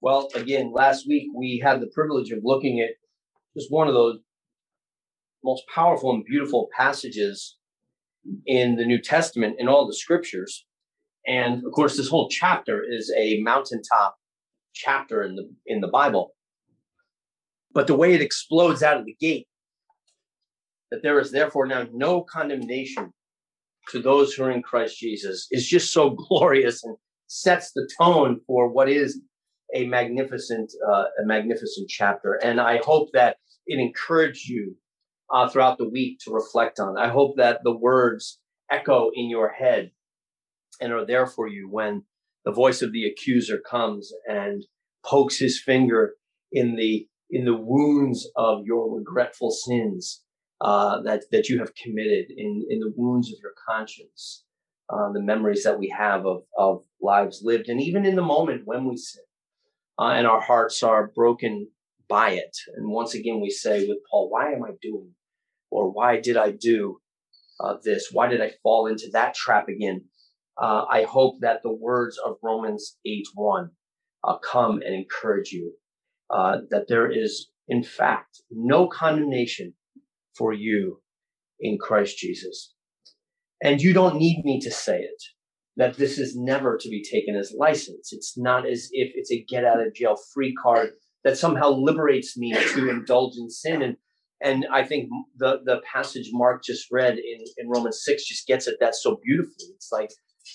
Well, again, last week we had the privilege of looking at just one of those most powerful and beautiful passages in the New Testament in all the scriptures. And of course, this whole chapter is a mountaintop chapter in the in the Bible. But the way it explodes out of the gate, that there is therefore now no condemnation to those who are in Christ Jesus, is just so glorious and sets the tone for what is a magnificent, uh, a magnificent chapter. And I hope that it encouraged you uh, throughout the week to reflect on. I hope that the words echo in your head and are there for you when the voice of the accuser comes and pokes his finger in the in the wounds of your regretful sins uh, that that you have committed in in the wounds of your conscience, uh, the memories that we have of of lives lived, and even in the moment when we sin, uh, and our hearts are broken by it. And once again, we say with Paul, "Why am I doing?" or "Why did I do uh, this? Why did I fall into that trap again?" Uh, I hope that the words of Romans eight one uh, come and encourage you that there is, in fact, no condemnation for you in Christ Jesus. And you don't need me to say it, that this is never to be taken as license. It's not as if it's a get out of jail free card that somehow liberates me to indulge in sin. And and I think the the passage Mark just read in, in Romans 6 just gets at that so beautifully. It's like,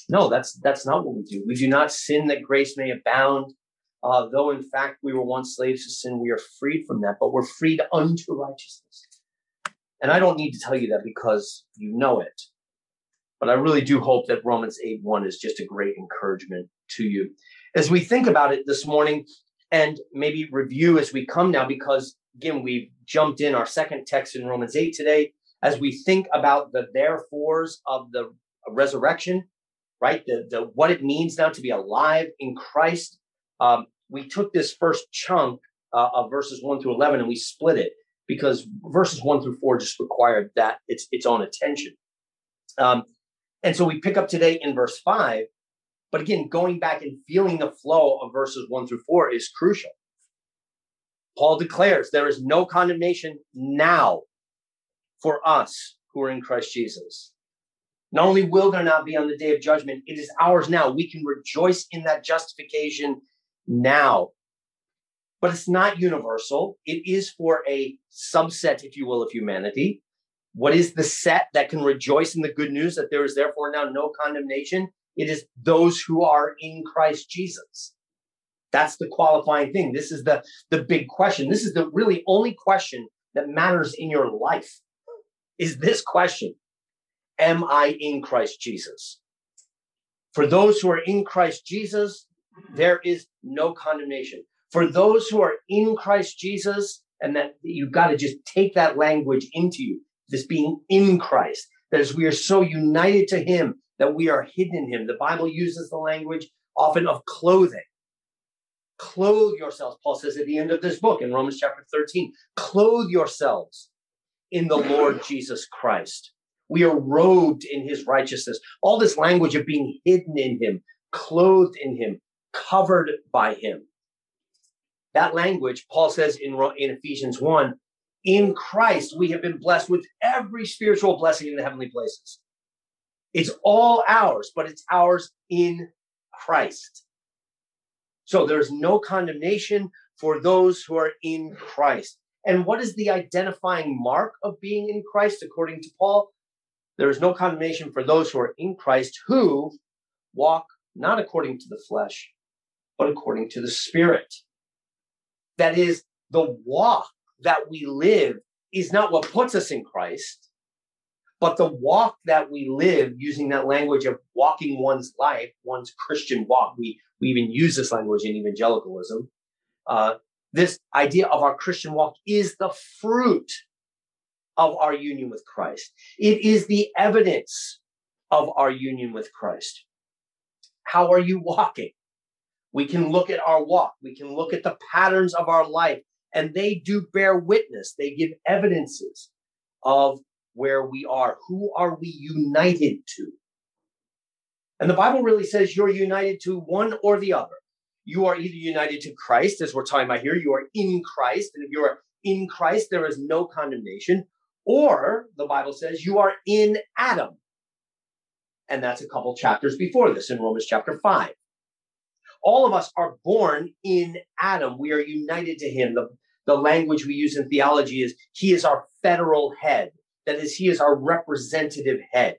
no, that's that's not what we do. We do not sin that grace may abound. Uh, though in fact we were once slaves to sin, we are freed from that, but we're freed unto righteousness. And I don't need to tell you that because you know it. But I really do hope that Romans 8 1 is just a great encouragement to you. As we think about it this morning and maybe review as we come now, because again, we've jumped in our second text in Romans 8 today. As we think about the therefores of the resurrection, right? The, the what it means now to be alive in Christ. Um, we took this first chunk uh, of verses 1 through 11 and we split it because verses one through four just required that its its own attention. Um, and so we pick up today in verse five, but again, going back and feeling the flow of verses one through four is crucial. Paul declares there is no condemnation now for us who are in Christ Jesus. Not only will there not be on the day of judgment, it is ours now. We can rejoice in that justification now but it's not universal. It is for a subset, if you will, of humanity. What is the set that can rejoice in the good news that there is therefore now no condemnation? It is those who are in Christ Jesus. That's the qualifying thing. This is the, the big question. This is the really only question that matters in your life is this question. Am I in Christ Jesus? For those who are in Christ Jesus, there is no condemnation for those who are in Christ Jesus, and that you've got to just take that language into you, this being in Christ, that as we are so united to Him that we are hidden in Him. The Bible uses the language often of clothing. Clothe yourselves, Paul says at the end of this book in Romans chapter 13. Clothe yourselves in the Lord Jesus Christ. We are robed in his righteousness. All this language of being hidden in him, clothed in him, covered by him. That language, Paul says in, in Ephesians 1 in Christ, we have been blessed with every spiritual blessing in the heavenly places. It's all ours, but it's ours in Christ. So there's no condemnation for those who are in Christ. And what is the identifying mark of being in Christ, according to Paul? There is no condemnation for those who are in Christ who walk not according to the flesh, but according to the Spirit. That is, the walk that we live is not what puts us in Christ, but the walk that we live using that language of walking one's life, one's Christian walk. We, we even use this language in evangelicalism. Uh, this idea of our Christian walk is the fruit of our union with Christ. It is the evidence of our union with Christ. How are you walking? We can look at our walk. We can look at the patterns of our life, and they do bear witness. They give evidences of where we are. Who are we united to? And the Bible really says you're united to one or the other. you are either united to Christ, as we're talking about here, you are in Christ. And if you are in Christ, there is no condemnation. Or the Bible says you are in Adam. And that's a couple chapters before this in Romans chapter 5. All of us are born in Adam. We are united to him. The, the language we use in theology is he is our federal head. That is, he is our representative head.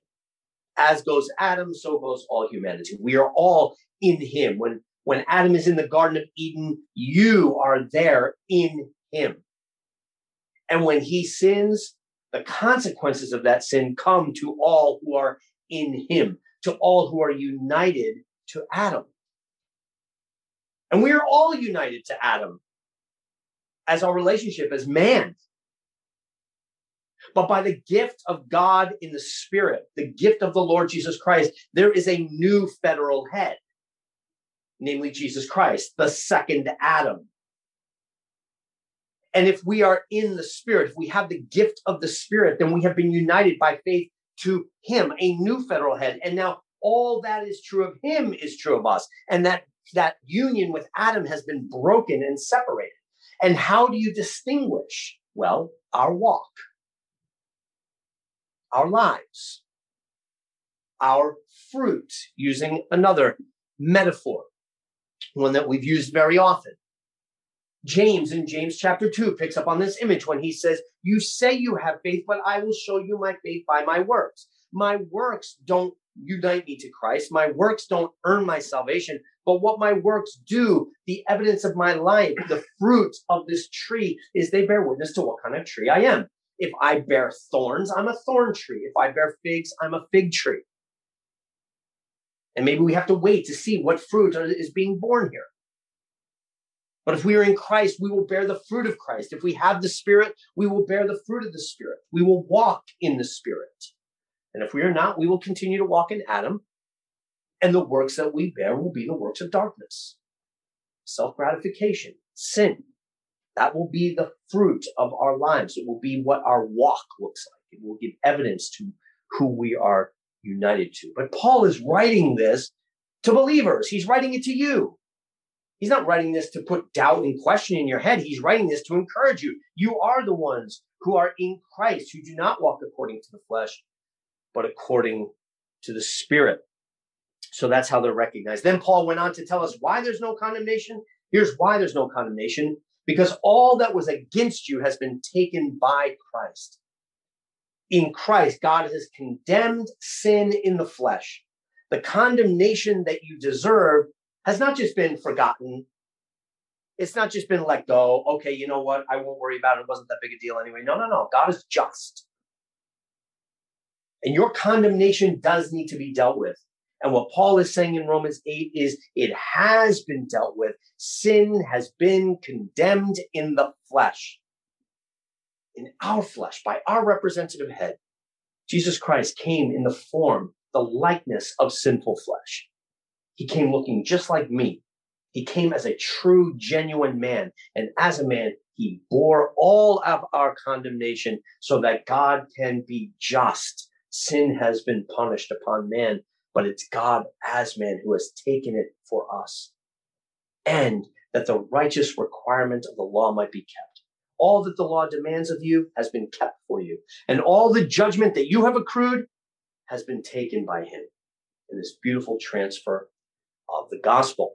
As goes Adam, so goes all humanity. We are all in him. When when Adam is in the Garden of Eden, you are there in him. And when he sins, the consequences of that sin come to all who are in him, to all who are united to Adam. And we are all united to Adam as our relationship as man. But by the gift of God in the Spirit, the gift of the Lord Jesus Christ, there is a new federal head namely Jesus Christ, the second Adam. And if we are in the Spirit, if we have the gift of the Spirit, then we have been united by faith to Him, a new federal head. And now all that is true of Him is true of us. And that, that union with Adam has been broken and separated. And how do you distinguish? Well, our walk, our lives, our fruit, using another metaphor one that we've used very often. James in James chapter 2 picks up on this image when he says, You say you have faith, but I will show you my faith by my works. My works don't unite me to Christ. My works don't earn my salvation. But what my works do, the evidence of my life, the fruit of this tree, is they bear witness to what kind of tree I am. If I bear thorns, I'm a thorn tree. If I bear figs, I'm a fig tree. And maybe we have to wait to see what fruit is being born here. But if we are in Christ, we will bear the fruit of Christ. If we have the Spirit, we will bear the fruit of the Spirit. We will walk in the Spirit. And if we are not, we will continue to walk in Adam. And the works that we bear will be the works of darkness self gratification, sin. That will be the fruit of our lives. It will be what our walk looks like. It will give evidence to who we are united to. But Paul is writing this to believers. He's writing it to you. He's not writing this to put doubt and question in your head. He's writing this to encourage you. You are the ones who are in Christ, who do not walk according to the flesh, but according to the Spirit. So that's how they're recognized. Then Paul went on to tell us why there's no condemnation. Here's why there's no condemnation because all that was against you has been taken by Christ in Christ, God has condemned sin in the flesh. The condemnation that you deserve has not just been forgotten. It's not just been let go. Okay, you know what? I won't worry about it. It wasn't that big a deal anyway. No, no, no. God is just. And your condemnation does need to be dealt with. And what Paul is saying in Romans 8 is it has been dealt with. Sin has been condemned in the flesh in our flesh, by our representative head, Jesus Christ came in the form, the likeness of sinful flesh. He came looking just like me. He came as a true, genuine man. And as a man, he bore all of our condemnation so that God can be just. Sin has been punished upon man, but it's God as man who has taken it for us. And that the righteous requirement of the law might be kept all that the law demands of you has been kept for you, and all the judgment that you have accrued has been taken by him in this beautiful transfer of the gospel.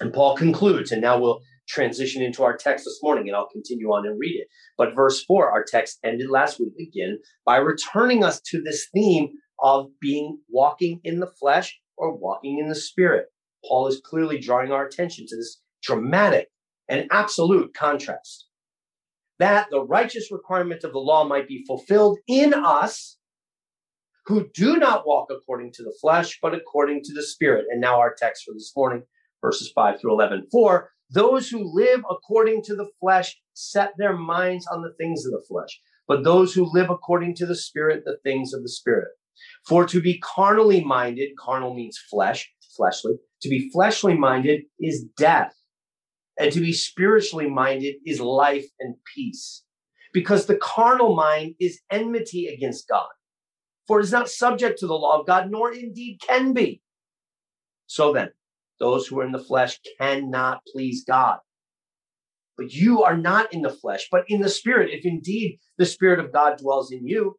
And Paul concludes, and now we'll transition into our text this morning, and I'll continue on and read it. But verse four, our text ended last week again by returning us to this theme of being walking in the flesh or walking in the spirit. Paul is clearly drawing our attention to this dramatic and absolute contrast that the righteous requirement of the law might be fulfilled in us who do not walk according to the flesh, but according to the Spirit. And now our text for this morning, verses 5 through 11. For those who live according to the flesh set their minds on the things of the flesh, but those who live according to the Spirit, the things of the Spirit. For to be carnally minded, carnal means flesh, fleshly, to be fleshly minded is death and to be spiritually minded is life and peace. Because the carnal mind is enmity against God, for it is not subject to the law of God, nor indeed can be. So then, Those who are in the flesh cannot please God. But you are not in the flesh, but in the spirit, if indeed the spirit of God dwells in you.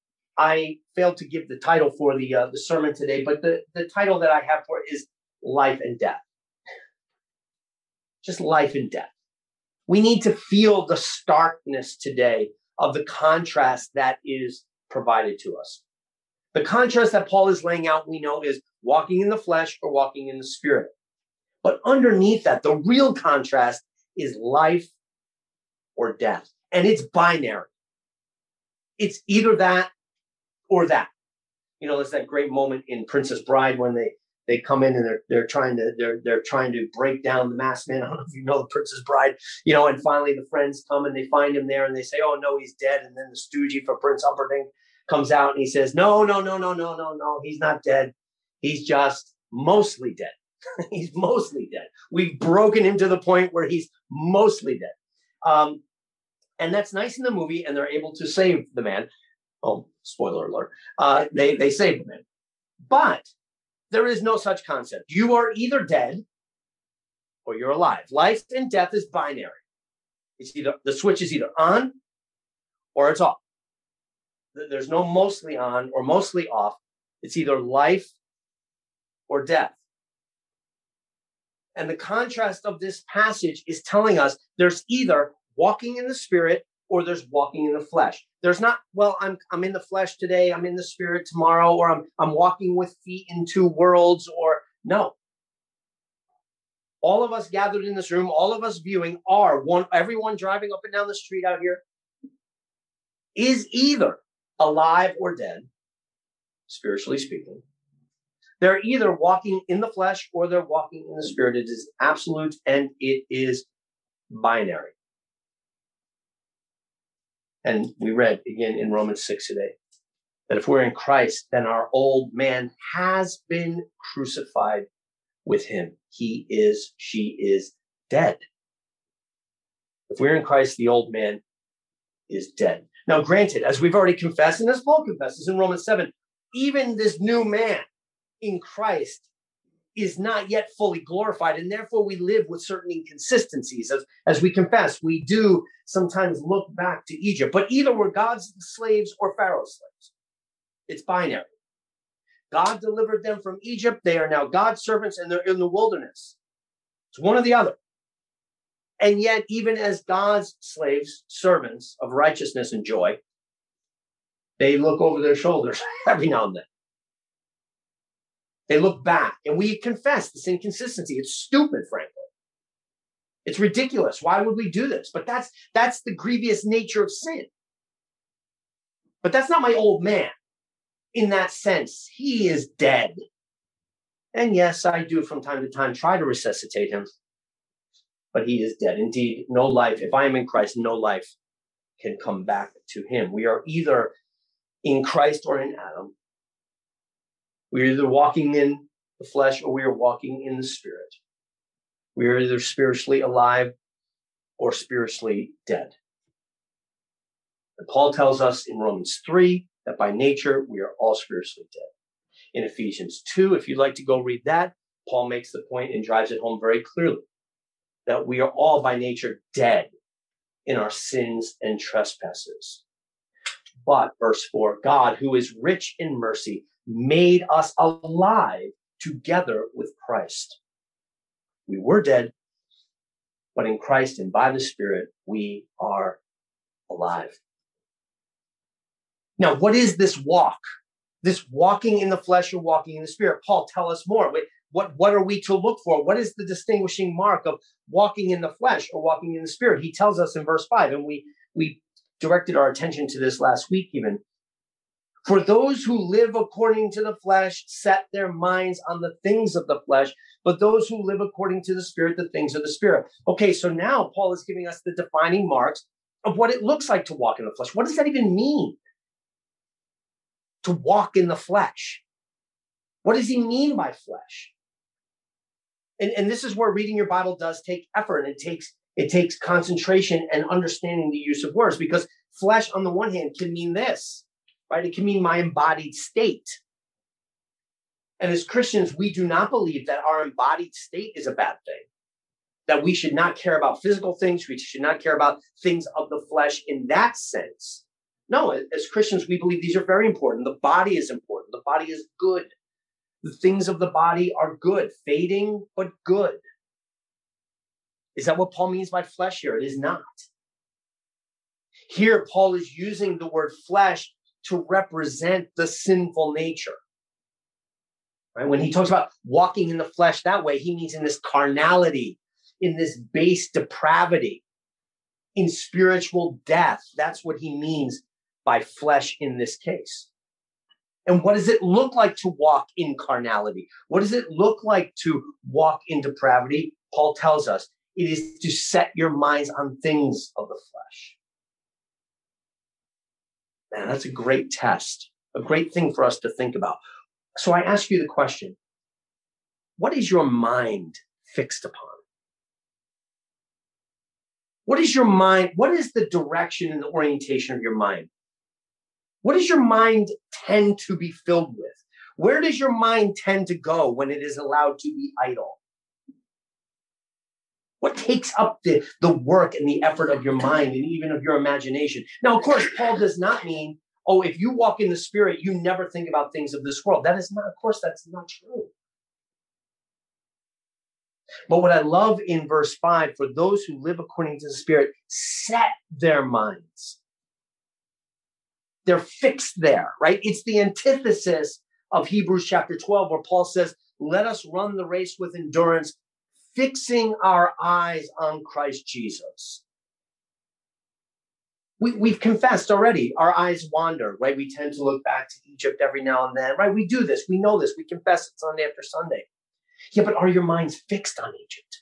I failed to give the title for the uh, the sermon today, but the, the title that I have for it is Life and Death. Just life and death. We need to feel the starkness today of the contrast that is provided to us. The contrast that Paul is laying out, we know, is walking in the flesh or walking in the spirit. But underneath that, the real contrast is life or death. And it's binary. It's either that or that. You know, there's that great moment in Princess Bride when they they come in and they're they're trying to they're they're trying to break down the masked man. I don't know if you know the Princess Bride, you know, and finally the friends come and they find him there and they say, Oh no, he's dead. And then the stoogie for Prince Humperdinck comes out and he says, No, no, no, no, no, no, no, he's not dead. He's just mostly dead. he's mostly dead. We've broken him to the point where he's mostly dead. Um, and that's nice in the movie, and they're able to save the man. Oh, spoiler alert! Uh, they they save the man, but there is no such concept. You are either dead or you're alive. Life and death is binary. It's either the switch is either on or it's off. There's no mostly on or mostly off. It's either life or death. And the contrast of this passage is telling us there's either walking in the spirit or there's walking in the flesh. There's not, well, I'm I'm in the flesh today, I'm in the spirit tomorrow, or I'm I'm walking with feet in two worlds, or no. All of us gathered in this room, all of us viewing are one, everyone driving up and down the street out here is either alive or dead, spiritually speaking. They're either walking in the flesh or they're walking in the spirit. It is absolute and it is binary. And we read again in Romans 6 today that if we're in Christ, then our old man has been crucified with him. He is, she is dead. If we're in Christ, the old man is dead. Now, granted, as we've already confessed, and as Paul confesses in Romans 7, even this new man in Christ is not yet fully glorified and therefore we live with certain inconsistencies as, as we confess. We do sometimes look back to egypt but either we're god's slaves or pharaoh's slaves. It's binary. God delivered them from egypt. They are now god's servants and they're in the wilderness. It's one or the other. And yet even as god's slaves servants of righteousness and joy they look over their shoulders every now and then they look back and we confess this inconsistency. It's stupid, frankly. It's ridiculous. Why would we do this? But that's that's the grievous nature of sin. But that's not my old man. In that sense, he is dead. And yes, I do from time to time try to resuscitate him, but he is dead. Indeed, no life. If I am in Christ, no life can come back to him. We are either in Christ or in Adam. We're either walking in the flesh or we are walking in the spirit. We are either spiritually alive or spiritually dead. And Paul tells us in Romans 3 that by nature we are all spiritually dead. In Ephesians 2, if you'd like to go read that, Paul makes the point and drives it home very clearly that we are all by nature dead in our sins and trespasses. But, verse 4, God, who is rich in mercy, made us alive together with Christ. We were dead, but in Christ and by the Spirit, we are alive. Now, what is this walk? This walking in the flesh or walking in the spirit? Paul, tell us more. What, what are we to look for? What is the distinguishing mark of walking in the flesh or walking in the spirit? He tells us in verse 5, and we, we directed our attention to this last week, even For those who live according to the flesh set their minds on the things of the flesh, but those who live according to the spirit, the things of the spirit. Okay, so now Paul is giving us the defining marks of what it looks like to walk in the flesh. What does that even mean? To walk in the flesh. What does he mean by flesh? And, and this is where reading your Bible does take effort and it takes it takes concentration and understanding the use of words because flesh on the one hand can mean this right? It can mean my embodied state. And as Christians, we do not believe that our embodied state is a bad thing, that we should not care about physical things, we should not care about things of the flesh in that sense. No, as Christians, we believe these are very important. The body is important, the body is good. The things of the body are good, fading, but good. Is that what Paul means by flesh here? It is not. Here, Paul is using the word flesh to represent the sinful nature. Right? When he talks about walking in the flesh that way, he means in this carnality, in this base depravity, in spiritual death. That's what he means by flesh in this case. And what does it look like to walk in carnality? What does it look like to walk in depravity? Paul tells us it is to set your minds on things of the flesh. Man, that's a great test, a great thing for us to think about. So I ask you the question what is your mind fixed upon? What is your mind? What is the direction and the orientation of your mind? What does your mind tend to be filled with? Where does your mind tend to go when it is allowed to be idle? What takes up the, the work and the effort of your mind and even of your imagination? Now, of course, Paul does not mean, oh, if you walk in the spirit, you never think about things of this world. That is not, of course, that's not true. But what I love in verse 5 for those who live according to the Spirit, set their minds. They're fixed there, right? It's the antithesis of Hebrews chapter 12, where Paul says, Let us run the race with endurance, fixing our eyes on Christ Jesus. We, we've confessed already, our eyes wander, right? We tend to look back to Egypt every now and then, right? We do this, we know this, we confess it Sunday after Sunday. Yeah, but are your minds fixed on Egypt?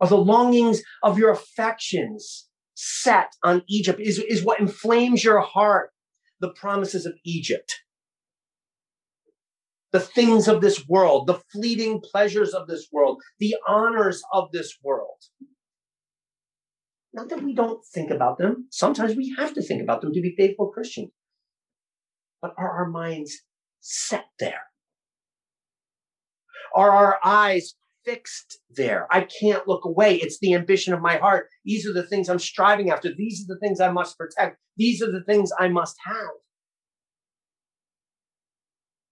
Are the longings of your affections set on Egypt? Is, is what inflames your heart the promises of Egypt? The things of this world, the fleeting pleasures of this world, the honors of this world. Not that we don't think about them. Sometimes we have to think about them to be faithful Christians. But are our minds set there? Are our eyes fixed there? I can't look away. It's the ambition of my heart. These are the things I'm striving after. These are the things I must protect. These are the things I must have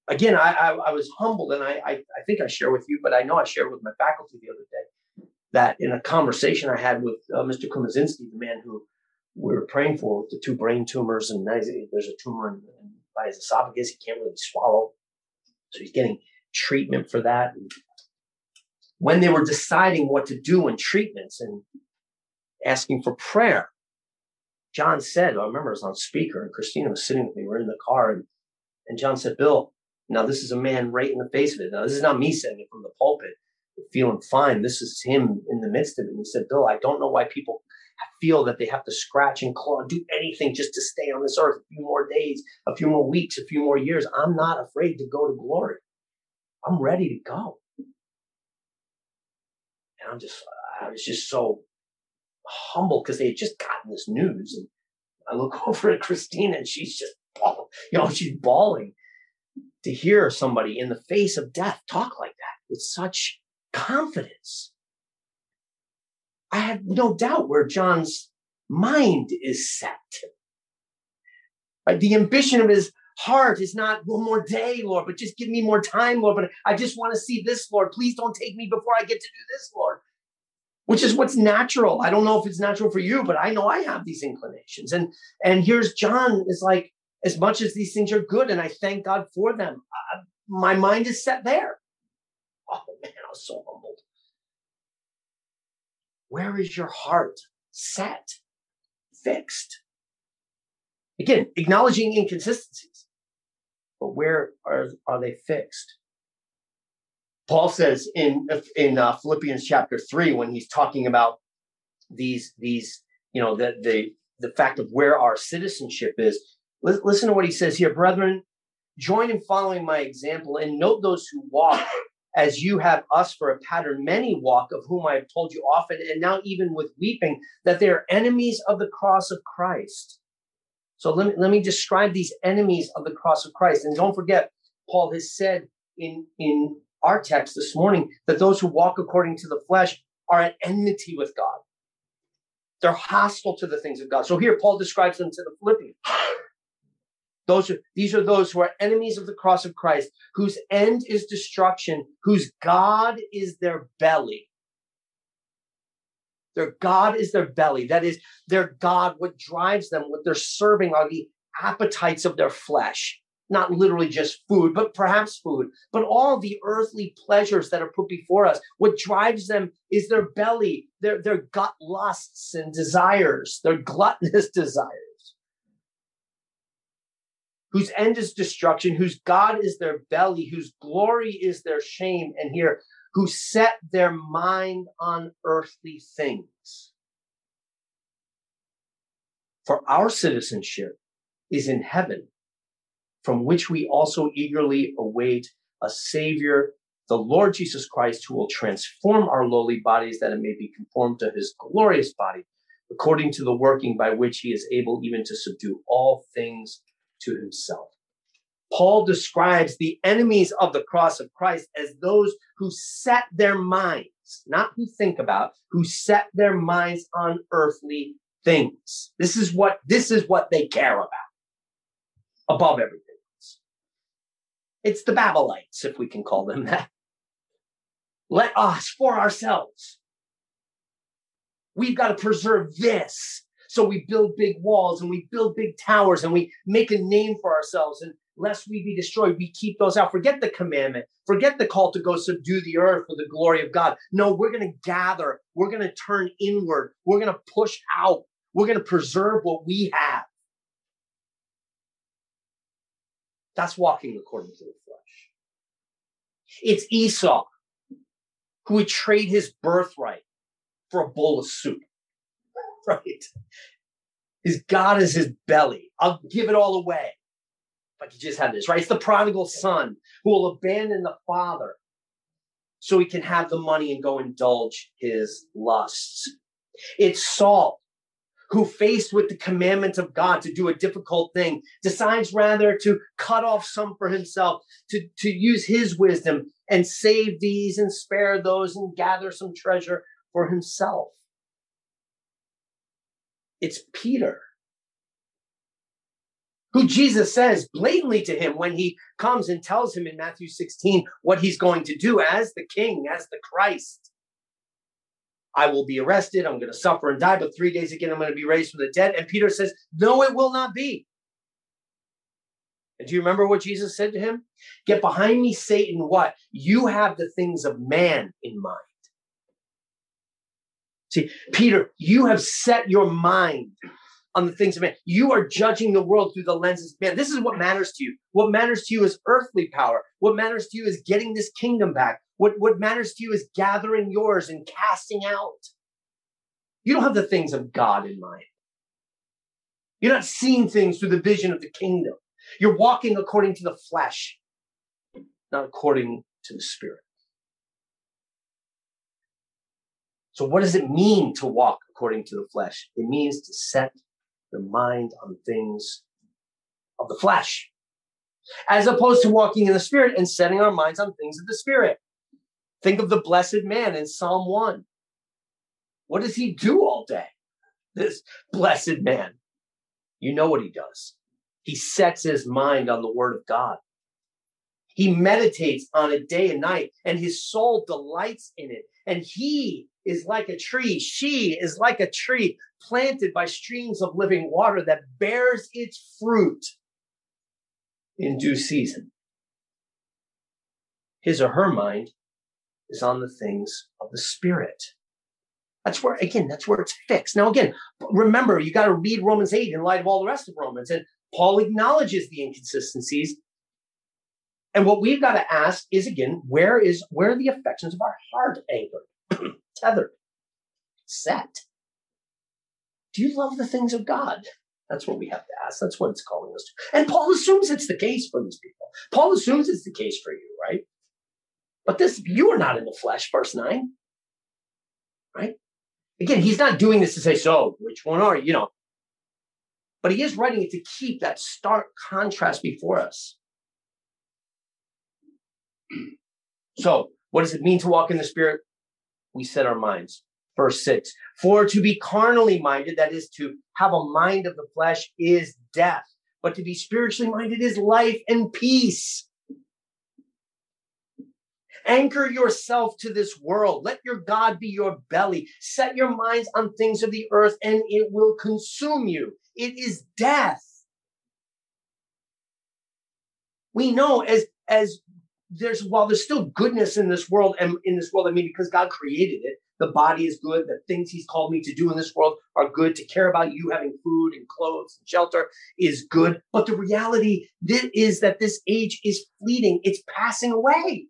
again, I, I, I was humbled, and I, I, I think I share with you, but I know I shared with my faculty the other day that in a conversation I had with uh, Mr. Kumazinski, the man who we were praying for with the two brain tumors, and there's a tumor in, in, by his esophagus, he can't really swallow, so he's getting treatment for that. And when they were deciding what to do in treatments and asking for prayer, John said, I remember I was on speaker, and Christina was sitting with me. We we're in the car, and, and John said, Bill, now, this is a man right in the face of it. Now, this is not me saying it from the pulpit, feeling fine. This is him in the midst of it. And he said, Bill, I don't know why people feel that they have to scratch and claw and do anything just to stay on this earth a few more days, a few more weeks, a few more years. I'm not afraid to go to glory. I'm ready to go. And I'm just, I was just so humble because they had just gotten this news. And I look over at Christina and she's just, you know, she's bawling to hear somebody in the face of death talk like that with such confidence. I have no doubt where John's mind is set. The ambition of his heart is not one more day, Lord, but just give me more time, Lord. But I just want to see this, Lord. Please don't take me before I get to do this, Lord. Which is what's natural. I don't know if it's natural for you, but I know I have these inclinations. And and here's John is like, as much as these things are good and I thank God for them, uh, my mind is set there. Oh man, I was so humbled. Where is your heart set, fixed? Again, acknowledging inconsistencies. But where are, are they fixed? Paul says in in uh, Philippians chapter three when he's talking about these these you know the the the fact of where our citizenship is. Listen to what he says here, brethren. Join in following my example and note those who walk as you have us for a pattern. Many walk, of whom I have told you often, and now even with weeping, that they are enemies of the cross of Christ. So let me, let me describe these enemies of the cross of Christ. And don't forget, Paul has said in, in our text this morning that those who walk according to the flesh are at enmity with God. They're hostile to the things of God. So here Paul describes them to the Philippians. Those are, these are those who are enemies of the cross of Christ, whose end is destruction, whose God is their belly. Their God is their belly. That is, their God, what drives them, what they're serving are the appetites of their flesh. Not literally just food, but perhaps food, but all the earthly pleasures that are put before us. What drives them is their belly, their, their gut lusts and desires, their gluttonous desires whose end is destruction, whose God is their belly, whose glory is their shame, and here, who set their mind on earthly things. For our citizenship is in heaven, from which we also eagerly await a Savior, the Lord Jesus Christ, who will transform our lowly bodies that it may be conformed to his glorious body, according to the working by which he is able even to subdue all things to himself. Paul describes the enemies of the cross of Christ as those who set their minds, not who think about, who set their minds on earthly things. This is what this is what they care about above everything else. It's the Babylonites, if we can call them that. Let us for ourselves. We've got to preserve this so we build big walls and we build big towers and we make a name for ourselves. And lest we be destroyed, we keep those out. Forget the commandment. Forget the call to go subdue the earth for the glory of God. No, we're going to gather. We're going to turn inward. We're going to push out. We're going to preserve what we have. That's walking according to the flesh. It's Esau who would trade his birthright for a bowl of soup. right? His God is his belly. I'll give it all away. I could just had this, right? It's the prodigal son who will abandon the father so he can have the money and go indulge his lusts. It's Saul who, faced with the commandment of God to do a difficult thing, decides rather to cut off some for himself, to, to use his wisdom and save these and spare those and gather some treasure for himself. It's Peter, who Jesus says blatantly to him when he comes and tells him in Matthew 16 what he's going to do as the king, as the Christ. I will be arrested. I'm going to suffer and die, but three days again, I'm going to be raised from the dead. And Peter says, No, it will not be. And do you remember what Jesus said to him? Get behind me, Satan. What? You have the things of man in mind. See, Peter, you have set your mind on the things of man. You are judging the world through the lenses of man. This is what matters to you. What matters to you is earthly power. What matters to you is getting this kingdom back. What, what matters to you is gathering yours and casting out. You don't have the things of God in mind. You're not seeing things through the vision of the kingdom. You're walking according to the flesh, not according to the spirit. So, what does it mean to walk according to the flesh? It means to set your mind on things of the flesh, as opposed to walking in the spirit and setting our minds on things of the spirit. Think of the blessed man in Psalm 1. What does he do all day? This blessed man. You know what he does. He sets his mind on the word of God. He meditates on it day and night, and his soul delights in it. And he is like a tree. She is like a tree planted by streams of living water that bears its fruit in due season. His or her mind is on the things of the Spirit. That's where, again, that's where it's fixed. Now, again, remember, you got to read Romans 8 in light of all the rest of Romans. And Paul acknowledges the inconsistencies. And what we've got to ask is again, where is where are the affections of our heart anchored, tethered, set? Do you love the things of God? That's what we have to ask. That's what it's calling us to. And Paul assumes it's the case for these people. Paul assumes it's the case for you, right? But this, you are not in the flesh, verse 9. Right? Again, he's not doing this to say, so which one are you? You know, but he is writing it to keep that stark contrast before us. So, what does it mean to walk in the Spirit? We set our minds. Verse 6 For to be carnally minded, that is to have a mind of the flesh, is death, but to be spiritually minded is life and peace. Anchor yourself to this world. Let your God be your belly. Set your minds on things of the earth, and it will consume you. It is death. We know as as there's while there's still goodness in this world and in this world, I mean, because God created it, the body is good, the things He's called me to do in this world are good. To care about you having food and clothes and shelter is good. But the reality is that this age is fleeting, it's passing away.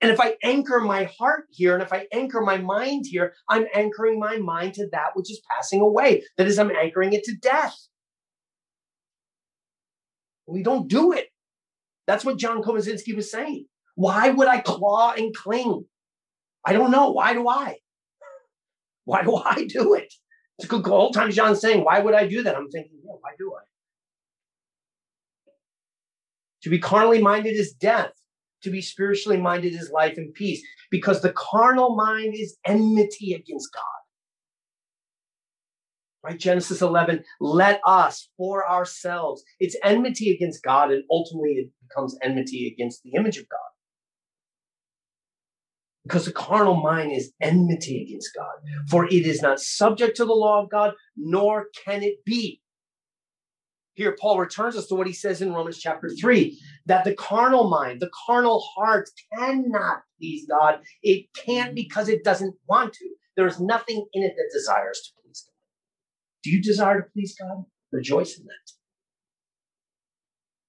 And if I anchor my heart here and if I anchor my mind here, I'm anchoring my mind to that which is passing away. That is, I'm anchoring it to death. We don't do it. That's what John Komasinski was saying. Why would I claw and cling? I don't know. Why do I? Why do I do it? It's a good whole time John's saying, Why would I do that? I'm thinking, yeah, why do I? To be carnally minded is death to be spiritually minded is life and peace because the carnal mind is enmity against God. Right? Genesis 11, let us for ourselves. It's enmity against God, and ultimately it becomes enmity against the image of God. Because the carnal mind is enmity against God, for it is not subject to the law of God, nor can it be. Here, Paul returns us to what he says in Romans chapter 3 that the carnal mind, the carnal heart cannot please God. It can't because it doesn't want to. There's nothing in it that desires to. Do you desire to please God? Rejoice in that.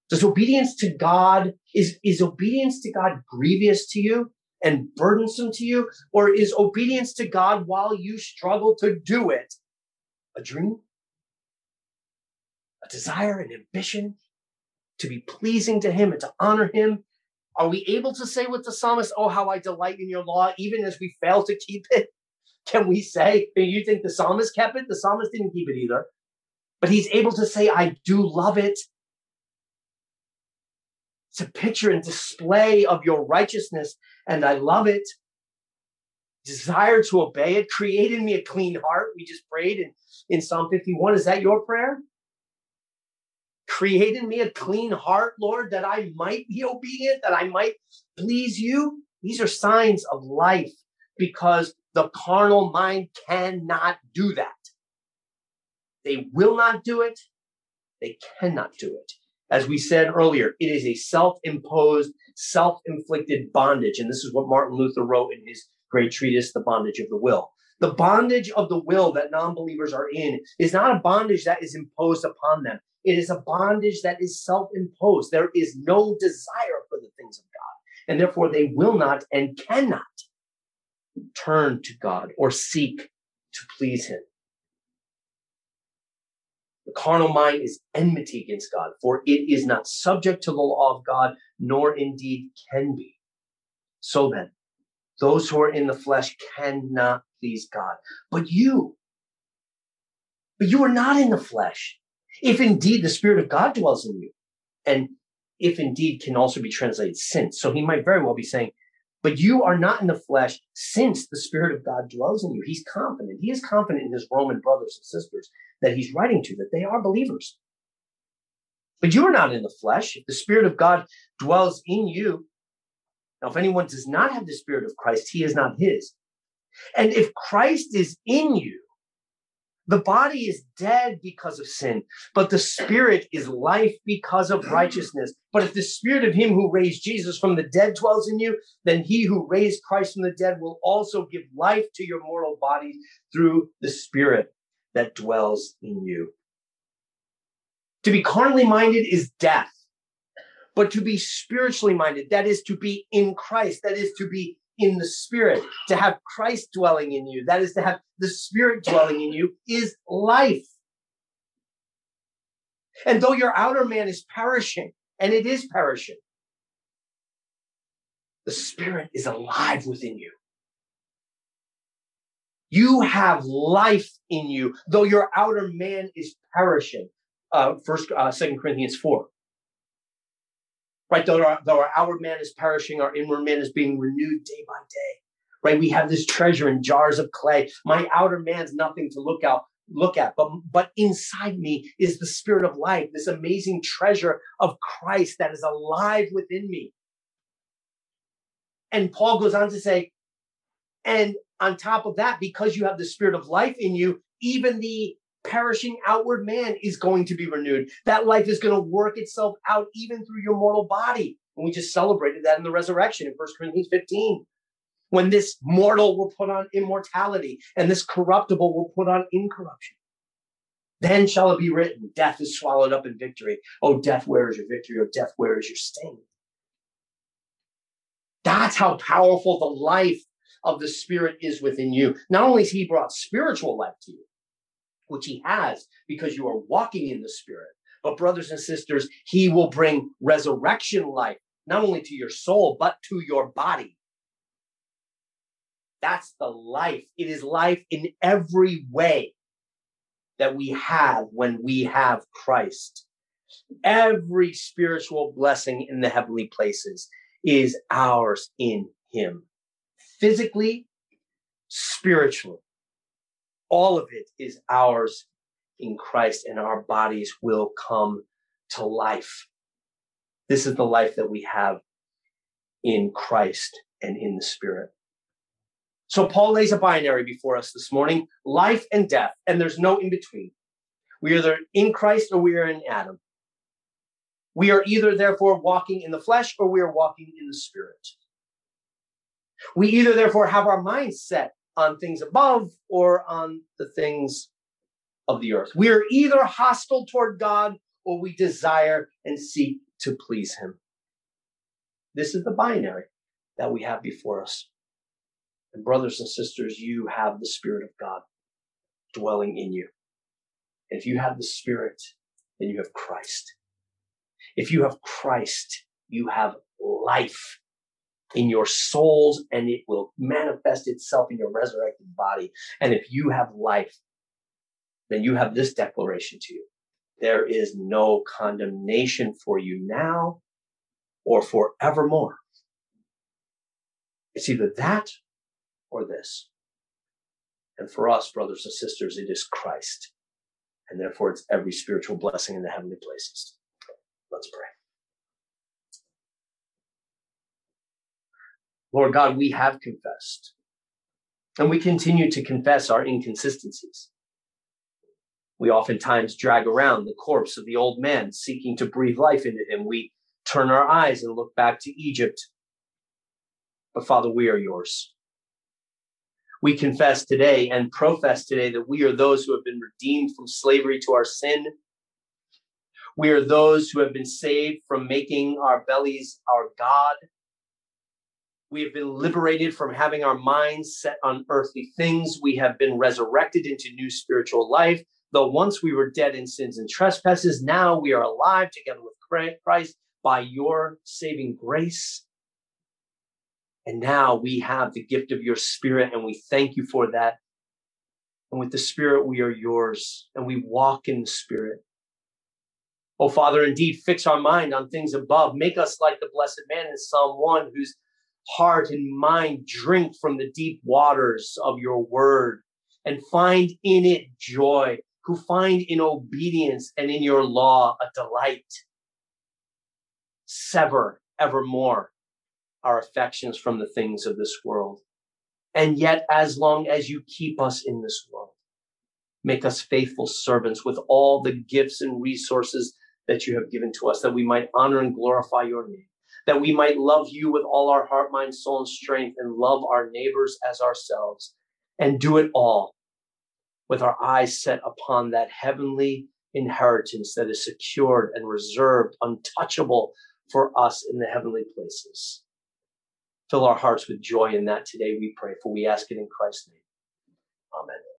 Does obedience to God, is, is obedience to God grievous to you and burdensome to you? Or is obedience to God while you struggle to do it a dream? a desire, an ambition to be pleasing to Him and to honor Him? Are we able to say with the psalmist, Oh, how I delight in your law, even as we fail to keep it? Can we say, You think the psalmist kept it? The psalmist didn't keep it either. But he's able to say, I do love it. It's a picture and display of your righteousness, and I love it. Desire to obey it, create in me a clean heart. We just prayed in, in Psalm 51. Is that your prayer? Create in me a clean heart, Lord, that I might be obedient, that I might please you. These are signs of life because the carnal mind cannot do that. They will not do it. They cannot do it. As we said earlier, it is a self imposed, self inflicted bondage. And this is what Martin Luther wrote in his great treatise, The Bondage of the Will. The bondage of the will that non believers are in is not a bondage that is imposed upon them. It is a bondage that is self imposed. There is no desire for the things of God. And therefore, they will not and cannot turn to God or seek to please Him. The carnal mind is enmity against God, for it is not subject to the law of God, nor indeed can be. So then, those who are in the flesh cannot please God. But you, but you are not in the flesh if indeed the Spirit of God dwells in you. And if indeed can also be translated since. So he might very well be saying, but you are not in the flesh since the Spirit of God dwells in you. He's confident. He is confident in his Roman brothers and sisters that he's writing to, that they are believers. But you are not in the flesh. If the Spirit of God dwells in you, now if anyone does not have the Spirit of Christ, he is not his. And if Christ is in you, The body is dead because of sin, but the spirit is life because of righteousness. But if the spirit of him who raised Jesus from the dead dwells in you, then he who raised Christ from the dead will also give life to your mortal bodies through the spirit that dwells in you. To be carnally minded is death, but to be spiritually minded, that is to be in Christ, that is to be in the spirit, to have Christ dwelling in you, that is to have the spirit dwelling in you, is life. And though your outer man is perishing, and it is perishing, the spirit is alive within you. You have life in you, though your outer man is perishing. Uh, first, uh, Second Corinthians four right? Though our, though our outward man is perishing, our inward man is being renewed day by day, right? We have this treasure in jars of clay. My outer man's nothing to look out, look at, but but inside me is the spirit of life, this amazing treasure of Christ that is alive within me. And Paul goes on to say, and on top of that, because you have the spirit of life in you, even the perishing outward man is going to be renewed. That life is going to work itself out even through your mortal body. And we just celebrated that in the resurrection in 1 Corinthians 15. When this mortal will put on immortality and this corruptible will put on incorruption. Then shall it be written, death is swallowed up in victory. Oh, death, where is your victory? Oh, death, where is your sting? That's how powerful the life of the Spirit is within you. Not only has He brought spiritual life to you, which he has because you are walking in the spirit. But, brothers and sisters, he will bring resurrection life, not only to your soul, but to your body. That's the life. It is life in every way that we have when we have Christ. Every spiritual blessing in the heavenly places is ours in him, physically, spiritually all of it is ours in Christ, and our bodies will come to life. This is the life that we have in Christ and in the Spirit. So Paul lays a binary before us this morning life and death, and there's no in between. We are either in Christ or we are in Adam. We are either, therefore, walking in the flesh or we are walking in the Spirit. We either, therefore, have our minds set on things above or on the things of the earth. We are either hostile toward God or we desire and seek to please Him. This is the binary that we have before us. And, brothers and sisters, you have the Spirit of God dwelling in you. If you have the Spirit, then you have Christ. If you have Christ, you have life in your souls and it will manifest itself in your resurrected body. And if you have life, then you have this declaration to you. There is no condemnation for you now or forevermore. It's either that or this. And for us, brothers and sisters, it is Christ. And therefore, it's every spiritual blessing in the heavenly places. Let's pray. Lord God, we have confessed and we continue to confess our inconsistencies. We oftentimes drag around the corpse of the old man, seeking to breathe life into him. We turn our eyes and look back to Egypt. But Father, we are yours. We confess today and profess today that we are those who have been redeemed from slavery to our sin. We are those who have been saved from making our bellies our God. We have been liberated from having our minds set on earthly things. We have been resurrected into new spiritual life. Though once we were dead in sins and trespasses, now we are alive together with Christ by your saving grace. And now we have the gift of your spirit, and we thank you for that. And with the spirit, we are yours, and we walk in the spirit. Oh, Father, indeed, fix our mind on things above. Make us like the blessed man in Psalm 1 whose heart and mind drink from the deep waters of your word and find in it joy, who find in obedience and in your law a delight. Sever evermore our affections from the things of this world. And yet, as long as you keep us in this world, Make us faithful servants with all the gifts and resources that you have given to us, that we might honor and glorify your name, that we might love you with all our heart, mind, soul, and strength, and love our neighbors as ourselves, and do it all with our eyes set upon that heavenly inheritance that is secured and reserved, untouchable for us in the heavenly places. Fill our hearts with joy in that today, we pray, for we ask it in Christ's name. Amen.